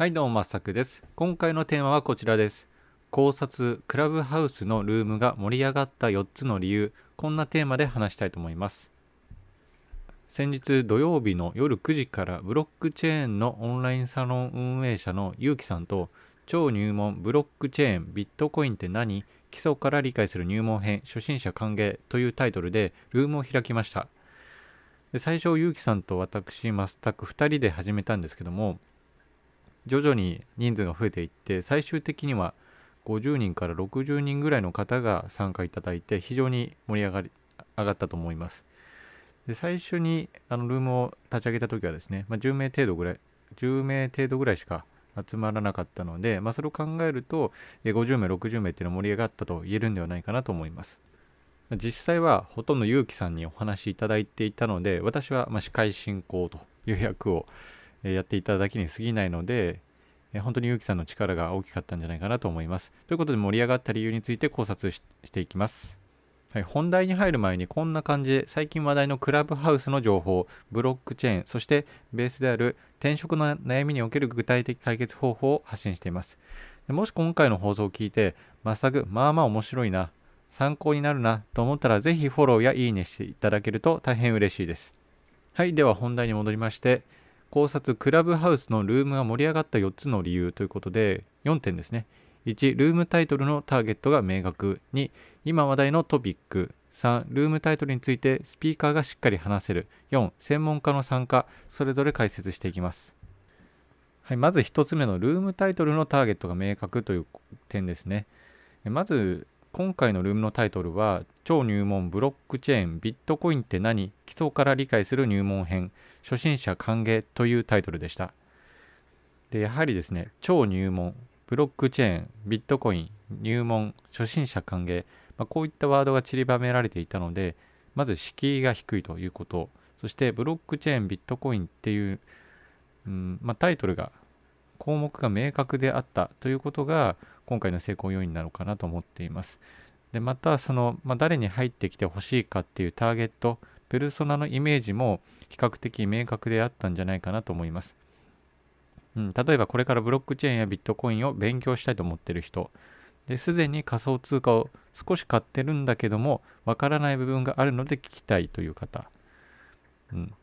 はいどうもまさくです。今回のテーマはこちらです。考察クラブハウスのルームが盛り上がった4つの理由。こんなテーマで話したいと思います。先日土曜日の夜9時からブロックチェーンのオンラインサロン運営者のゆうきさんと超入門ブロックチェーンビットコインって何？基礎から理解する入門編初心者歓迎というタイトルでルームを開きました。で最初ゆうきさんと私マスタク2人で始めたんですけども徐々に人数が増えていって最終的には50人から60人ぐらいの方が参加いただいて非常に盛り上がり上がったと思います。で最初にあのルームを立ち上げた時はですね、まあ、10名程度ぐらい10名程度ぐらいしか集まらなかったので、まあ、それを考えると50名60名っていうのは盛り上がったと言えるんではないかなと思います。実際はほとんど結城さんにお話しいただいていたので私はま司会進行という役をやっていただけに過ぎないので、本当にゆうきさんの力が大きかったんじゃないかなと思います。ということで盛り上がった理由について考察していきます。はい、本題に入る前にこんな感じで最近話題のクラブハウスの情報、ブロックチェーン、そしてベースである転職の悩みにおける具体的解決方法を発信しています。もし今回の放送を聞いて、全くまあまあ面白いな、参考になるなと思ったらぜひフォローやいいねしていただけると大変嬉しいです。はい、では本題に戻りまして、考察クラブハウスのルームが盛り上がった4つの理由ということで4点ですね。1ルームタイトルのターゲットが明確。2今話題のトピック。3ルームタイトルについてスピーカーがしっかり話せる。4専門家の参加。それぞれ解説していきます。はい、まず1つ目のルームタイトルのターゲットが明確という点ですね。まず今回のルームのタイトルは超入門ブロックチェーンビットコインって何？基礎から理解する入門編初心者歓迎というタイトルでした。でやはりですね超入門ブロックチェーンビットコイン入門初心者歓迎、まあ、こういったワードが散りばめられていたのでまず敷居が低いということそしてブロックチェーンビットコインっていう、うんまあ、タイトルが項目が明確であったということが今回の成功要因なのかなと思っています。でまたその、まあ、誰に入ってきてほしいかっていうターゲットペルソナのイメージも比較的明確であったんじゃないかなと思います。うん、例えばこれからブロックチェーンやビットコインを勉強したいと思ってる人ですでに仮想通貨を少し買ってるんだけどもわからない部分があるので聞きたいという方、うん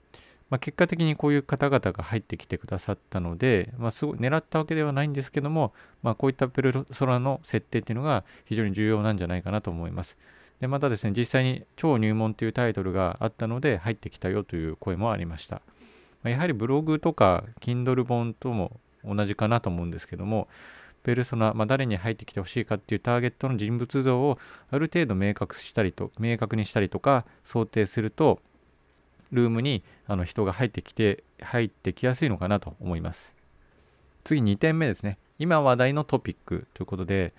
まあ、結果的にこういう方々が入ってきてくださったので、まあ、すごい狙ったわけではないんですけども、まあ、こういったペルソナの設定っていうのが非常に重要なんじゃないかなと思います。でまたですね、実際に超入門というタイトルがあったので入ってきたよという声もありました。ま、やはりブログとか Kindle 本とも同じかなと思うんですけども、ペルソナ、まあ、誰に入ってきてほしいかっていうターゲットの人物像をある程度明確したりと明確にしたりとか想定するとルームにあの人が入ってきて入ってきやすいのかなと思います。次2点目ですね。今話題のトピックということで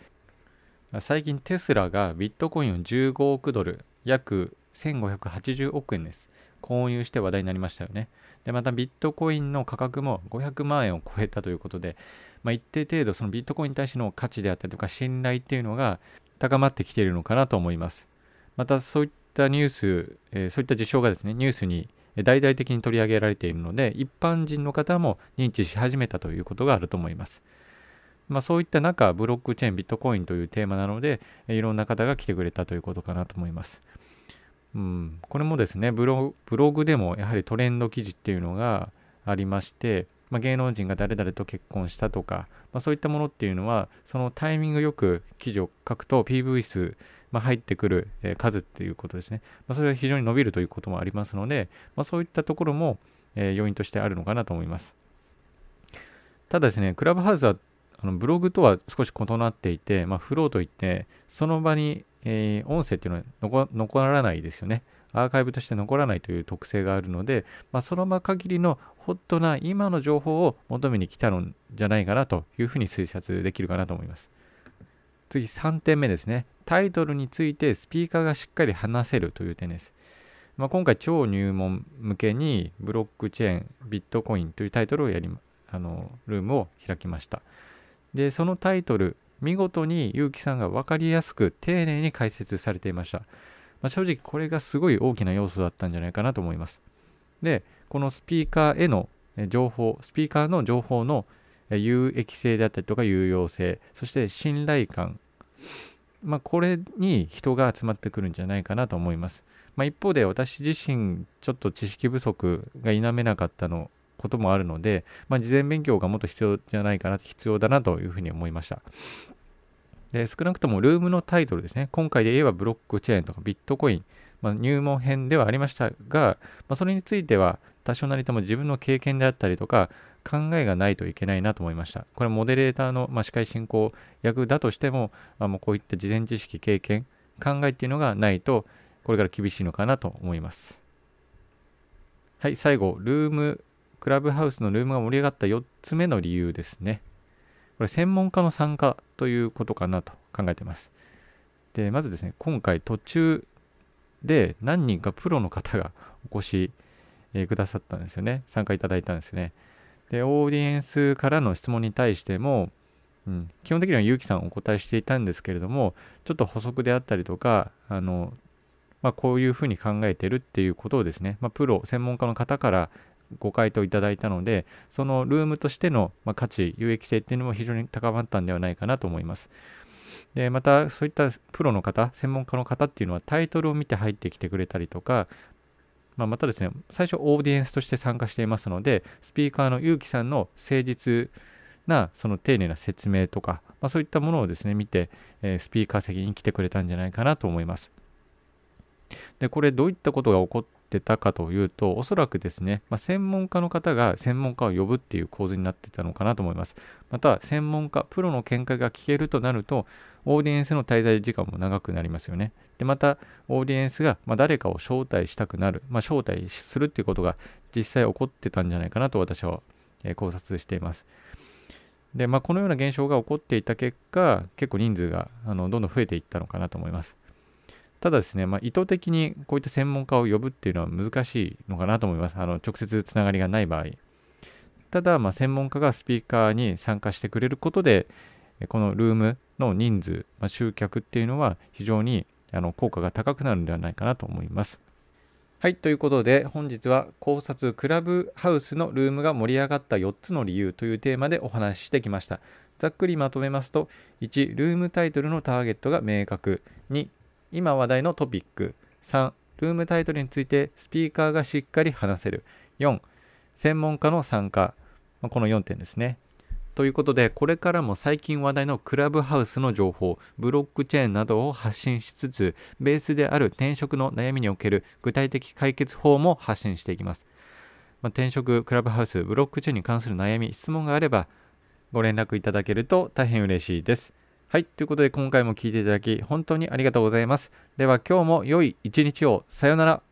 最近テスラがビットコインを15億ドル約1580億円です。購入して話題になりましたよね。でまたビットコインの価格も500万円を超えたということで、まあ、一定程度そのビットコインに対しての価値であったりとか信頼っていうのが高まってきているのかなと思います。またそういっったニュース、えそういった事象がですね、ニュースに大々的に取り上げられているので、一般人の方も認知し始めたということがあると思います。まあ、そういった中、ブロックチェーン、ビットコインというテーマなので、いろんな方が来てくれたということかなと思います。うん、これもですねブロ、ブログでもやはりトレンド記事っていうのがありまして、まあ、芸能人が誰々と結婚したとか、まあ、そういったものっていうのは、そのタイミングよく記事を書くと PV 数、まあ、入ってくる、え数っていうことですね。ま、それが非常に伸びるということもありますので、ま、そういったところも、え、要因としてあるのかなと思います。ただですね、クラブハウスはあのブログとは少し異なっていて、ま、フローといって、その場に、えー、音声っていうのは残らないですよね。アーカイブとして残らないという特性があるので、まあ、その場限りのホットな今の情報を求めに来たのじゃないかなというふうに推察できるかなと思います。次3点目ですね。タイトルについてスピーカーがしっかり話せるという点です。まあ、今回超入門向けにブロックチェーン、ビットコインというタイトルをやり、あの、ルームを開きました。で、そのタイトル、見事に結城さんが分かりやすく丁寧に解説されていました。まあ、正直これがすごい大きな要素だったんじゃないかなと思います。で、このスピーカーへの情報、スピーカーの情報の有益性であったりとか有用性そして信頼感まあ、これに人が集まってくるんじゃないかなと思います。まあ、一方で私自身ちょっと知識不足が否めなかったのこともあるので、まあ、事前勉強がもっと必要じゃないかな必要だなというふうに思いました。で少なくともルームのタイトルですね今回で言えばブロックチェーンとかビットコイン、まあ、入門編ではありましたが、まあ、それについては多少なりとも自分の経験であったりとか考えがないといけないなと思いました。これはモデレーターの、まあ、司会進行役だとしても、まあ、もうこういった事前知識、経験、考えっていうのがないと、これから厳しいのかなと思います。はい、最後、ルーム、クラブハウスのルームが盛り上がった4つ目の理由ですね。これ、専門家の参加ということかなと考えてます。で、まずですね、今回途中で何人かプロの方がお越し、えー、くださったんですよね。参加いただいたんですよね。で、オーディエンスからの質問に対しても、うん、基本的には結城さんお答えしていたんですけれども、ちょっと補足であったりとか、あの、まあ、こういうふうに考えてるっていうことをですね、まあ、プロ、専門家の方からご回答いただいたので、そのルームとしての、ま価値、有益性っていうのも非常に高まったんではないかなと思います。で、またそういったプロの方、専門家の方っていうのはタイトルを見て入ってきてくれたりとか、まあ、またですね、最初オーディエンスとして参加していますので、スピーカーの結城さんの誠実な、その丁寧な説明とか、まあ、そういったものをですね、見て、えー、スピーカー席に来てくれたんじゃないかなと思います。で、これどういったことが起こってたかというと、おそらくですね、まあ、専門家の方が専門家を呼ぶっていう構図になってたのかなと思います。また、専門家、プロの見解が聞けるとなると、オーディエンスの滞在時間も長くなりますよね。で、また、オーディエンスが、ま誰かを招待したくなる、まあ、招待するっていうことが実際起こってたんじゃないかなと私は、えー、考察しています。で、まあ、このような現象が起こっていた結果、結構人数があのどんどん増えていったのかなと思います。ただですね、まあ、意図的にこういった専門家を呼ぶっていうのは難しいのかなと思います。あの直接つながりがない場合。ただ、まあ、専門家がスピーカーに参加してくれることで、このルームの人数、まあ、集客っていうのは非常にあの効果が高くなるんではないかなと思います。はい、ということで本日は考察クラブハウスのルームが盛り上がった4つの理由というテーマでお話ししてきました。ざっくりまとめますと、1、ルームタイトルのターゲットが明確。2、今話題のトピック。3、ルームタイトルについてスピーカーがしっかり話せる。4、専門家の参加。まあこの4点ですね。ということで、これからも最近話題のクラブハウスの情報、ブロックチェーンなどを発信しつつ、ベースである転職の悩みにおける具体的解決法も発信していきます。まあ、転職、クラブハウス、ブロックチェーンに関する悩み、質問があれば、ご連絡いただけると大変嬉しいです。はい。ということで、今回も聴いていただき、本当にありがとうございます。では、今日も良い一日を。さようなら。